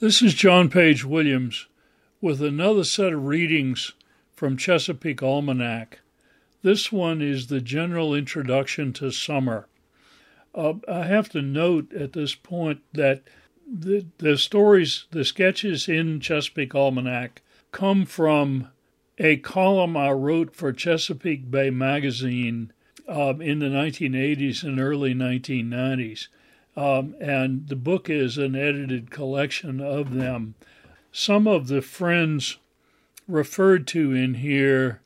This is John Page Williams with another set of readings from Chesapeake Almanac. This one is the general introduction to summer. Uh, I have to note at this point that the, the stories, the sketches in Chesapeake Almanac come from a column I wrote for Chesapeake Bay Magazine um, in the 1980s and early 1990s. Um, and the book is an edited collection of them. Some of the friends referred to in here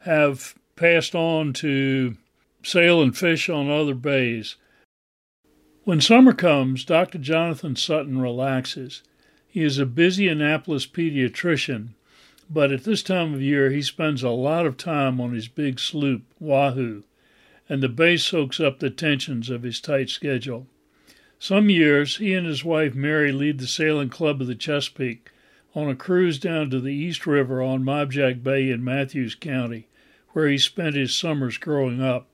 have passed on to sail and fish on other bays. When summer comes, Dr. Jonathan Sutton relaxes. He is a busy Annapolis pediatrician, but at this time of year he spends a lot of time on his big sloop, Wahoo, and the bay soaks up the tensions of his tight schedule. Some years he and his wife Mary lead the sailing club of the Chesapeake on a cruise down to the East River on Mobjack Bay in Mathews County, where he spent his summers growing up.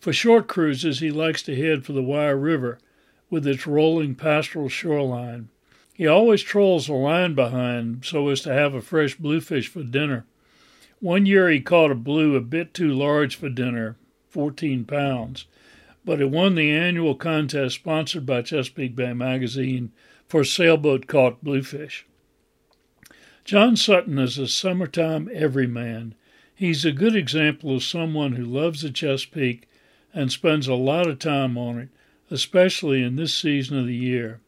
For short cruises, he likes to head for the Wye River with its rolling pastoral shoreline. He always trolls a line behind so as to have a fresh bluefish for dinner. One year he caught a blue a bit too large for dinner, 14 pounds, but it won the annual contest sponsored by Chesapeake Bay Magazine for sailboat caught bluefish. John Sutton is a summertime everyman. He's a good example of someone who loves the Chesapeake and spends a lot of time on it, especially in this season of the year.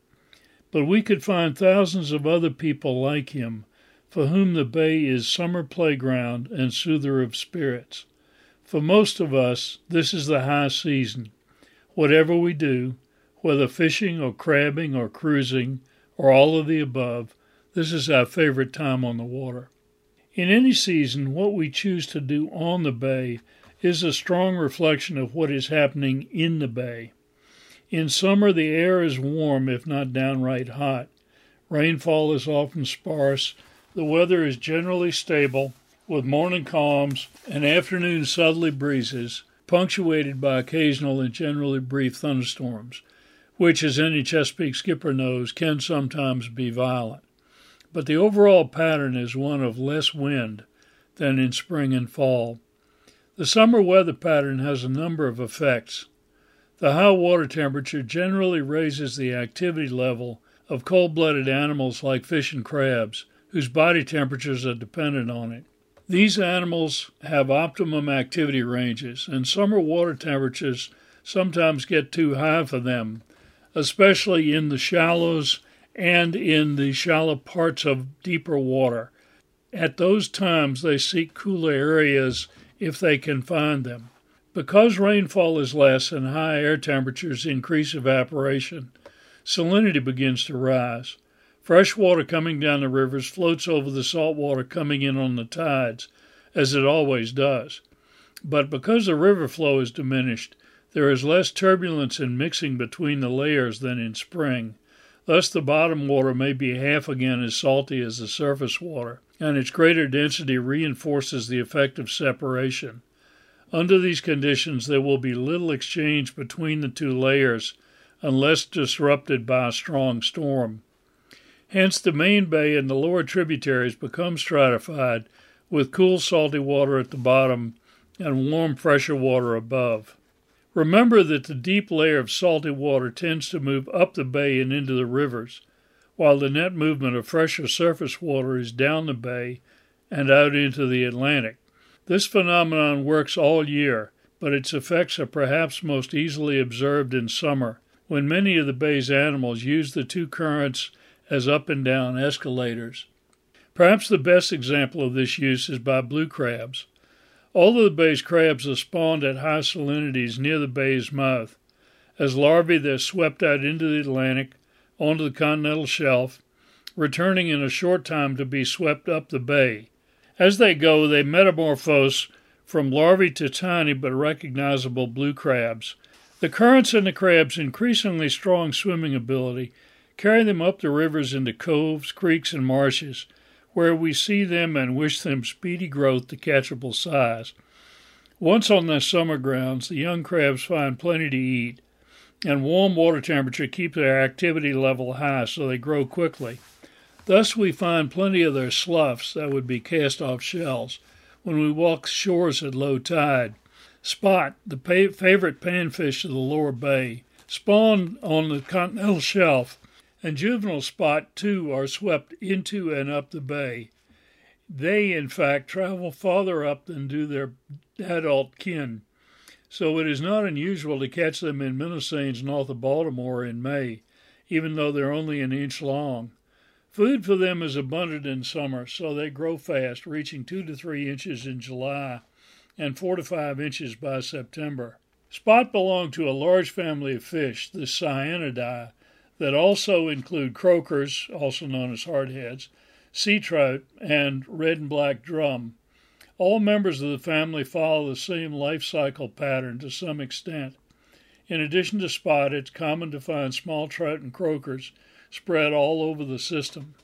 But we could find thousands of other people like him, for whom the bay is summer playground and soother of spirits. For most of us, this is the high season. Whatever we do, whether fishing or crabbing or cruising or all of the above, this is our favorite time on the water. In any season, what we choose to do on the bay is a strong reflection of what is happening in the bay. In summer, the air is warm, if not downright hot. Rainfall is often sparse. The weather is generally stable, with morning calms and afternoon southerly breezes punctuated by occasional and generally brief thunderstorms, which, as any Chesapeake skipper knows, can sometimes be violent. But the overall pattern is one of less wind than in spring and fall. The summer weather pattern has a number of effects. The high water temperature generally raises the activity level of cold blooded animals like fish and crabs, whose body temperatures are dependent on it. These animals have optimum activity ranges, and summer water temperatures sometimes get too high for them, especially in the shallows and in the shallow parts of deeper water. At those times, they seek cooler areas if they can find them. Because rainfall is less and high air temperatures increase evaporation, salinity begins to rise. Fresh water coming down the rivers floats over the salt water coming in on the tides, as it always does. But because the river flow is diminished, there is less turbulence and mixing between the layers than in spring. Thus, the bottom water may be half again as salty as the surface water, and its greater density reinforces the effect of separation. Under these conditions, there will be little exchange between the two layers unless disrupted by a strong storm. Hence, the main bay and the lower tributaries become stratified with cool, salty water at the bottom and warm, fresher water above. Remember that the deep layer of salty water tends to move up the bay and into the rivers, while the net movement of fresher surface water is down the bay and out into the Atlantic. This phenomenon works all year, but its effects are perhaps most easily observed in summer, when many of the bay's animals use the two currents as up and down escalators. Perhaps the best example of this use is by blue crabs. All the bay's crabs are spawned at high salinities near the bay's mouth. As larvae, they're swept out into the Atlantic, onto the continental shelf, returning in a short time to be swept up the bay. As they go, they metamorphose from larvae to tiny but recognizable blue crabs. The currents in the crab's increasingly strong swimming ability carry them up the rivers into coves, creeks, and marshes, where we see them and wish them speedy growth to catchable size. Once on their summer grounds, the young crabs find plenty to eat, and warm water temperature keeps their activity level high so they grow quickly. Thus, we find plenty of their sloughs, that would be cast off shells, when we walk shores at low tide. Spot, the pa- favorite panfish of the lower bay, spawn on the continental shelf, and juvenile spot too are swept into and up the bay. They, in fact, travel farther up than do their adult kin, so it is not unusual to catch them in Minnesanes north of Baltimore in May, even though they're only an inch long. Food for them is abundant in summer, so they grow fast, reaching two to three inches in July and four to five inches by September. Spot belong to a large family of fish, the Sciaenidae, that also include croakers, also known as hardheads, sea trout, and red and black drum. All members of the family follow the same life cycle pattern to some extent. In addition to spot, it's common to find small trout and croakers spread all over the system.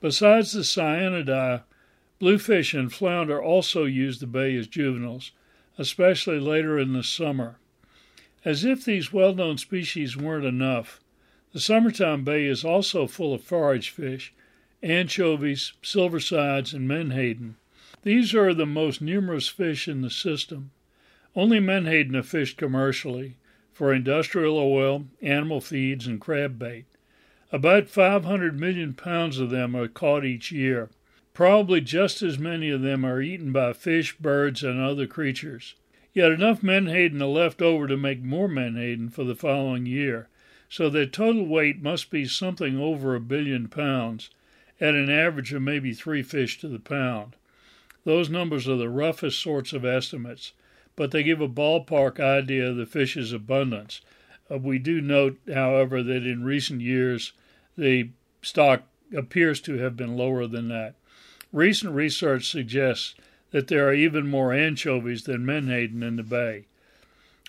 Besides the Sciaenidae, bluefish and flounder also use the bay as juveniles, especially later in the summer. As if these well known species weren't enough, the summertime bay is also full of forage fish, anchovies, silversides, and menhaden. These are the most numerous fish in the system. Only menhaden are fished commercially for industrial oil, animal feeds, and crab bait. About 500 million pounds of them are caught each year. Probably just as many of them are eaten by fish, birds, and other creatures. Yet enough menhaden are left over to make more menhaden for the following year, so their total weight must be something over a billion pounds, at an average of maybe three fish to the pound. Those numbers are the roughest sorts of estimates, but they give a ballpark idea of the fish's abundance. Uh, we do note, however, that in recent years the stock appears to have been lower than that. Recent research suggests that there are even more anchovies than menhaden in the bay.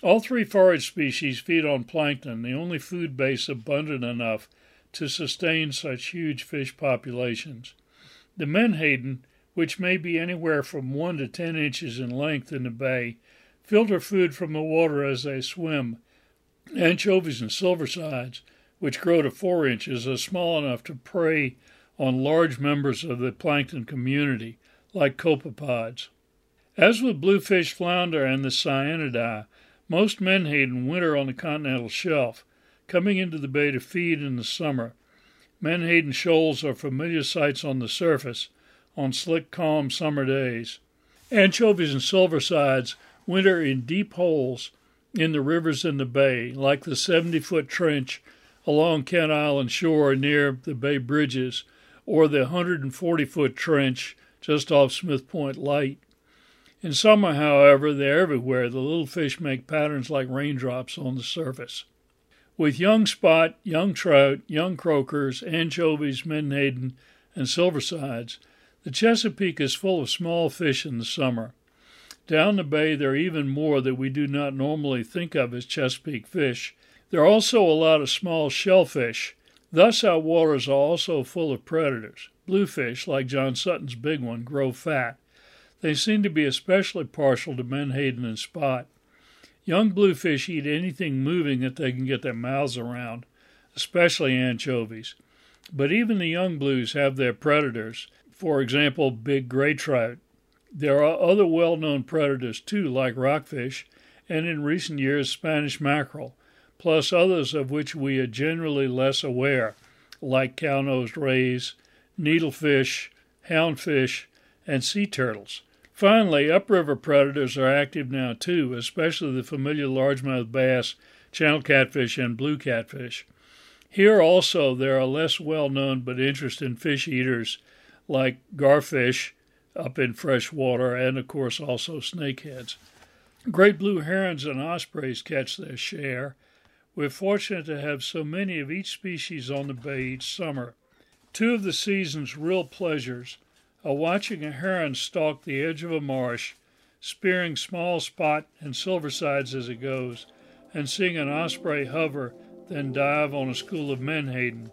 All three forage species feed on plankton, the only food base abundant enough to sustain such huge fish populations. The menhaden, which may be anywhere from 1 to 10 inches in length in the bay, filter food from the water as they swim. Anchovies and silversides which grow to four inches, are small enough to prey on large members of the plankton community, like copepods. As with bluefish, flounder, and the Sciaenidae, most menhaden winter on the continental shelf, coming into the bay to feed in the summer. Menhaden shoals are familiar sights on the surface on slick, calm summer days. Anchovies and silversides winter in deep holes in the rivers in the bay, like the 70 foot trench along Kent Island shore near the Bay Bridges, or the 140 foot trench just off Smith Point Light. In summer, however, they're everywhere. The little fish make patterns like raindrops on the surface. With young spot, young trout, young croakers, anchovies, menhaden, and silversides, the Chesapeake is full of small fish in the summer. Down the bay, there are even more that we do not normally think of as Chesapeake fish, there are also a lot of small shellfish. Thus, our waters are also full of predators. Bluefish, like John Sutton's big one, grow fat. They seem to be especially partial to menhaden and spot. Young bluefish eat anything moving that they can get their mouths around, especially anchovies. But even the young blues have their predators, for example, big gray trout. There are other well known predators too, like rockfish, and in recent years, Spanish mackerel plus others of which we are generally less aware, like cow nosed rays, needlefish, houndfish, and sea turtles. Finally, upriver predators are active now too, especially the familiar largemouth bass, channel catfish, and blue catfish. Here also there are less well known but interesting fish eaters like garfish up in fresh water, and of course also snakeheads. Great blue herons and ospreys catch their share, we're fortunate to have so many of each species on the bay each summer. Two of the season's real pleasures are watching a heron stalk the edge of a marsh, spearing small spot and silversides as it goes, and seeing an osprey hover, then dive on a school of menhaden.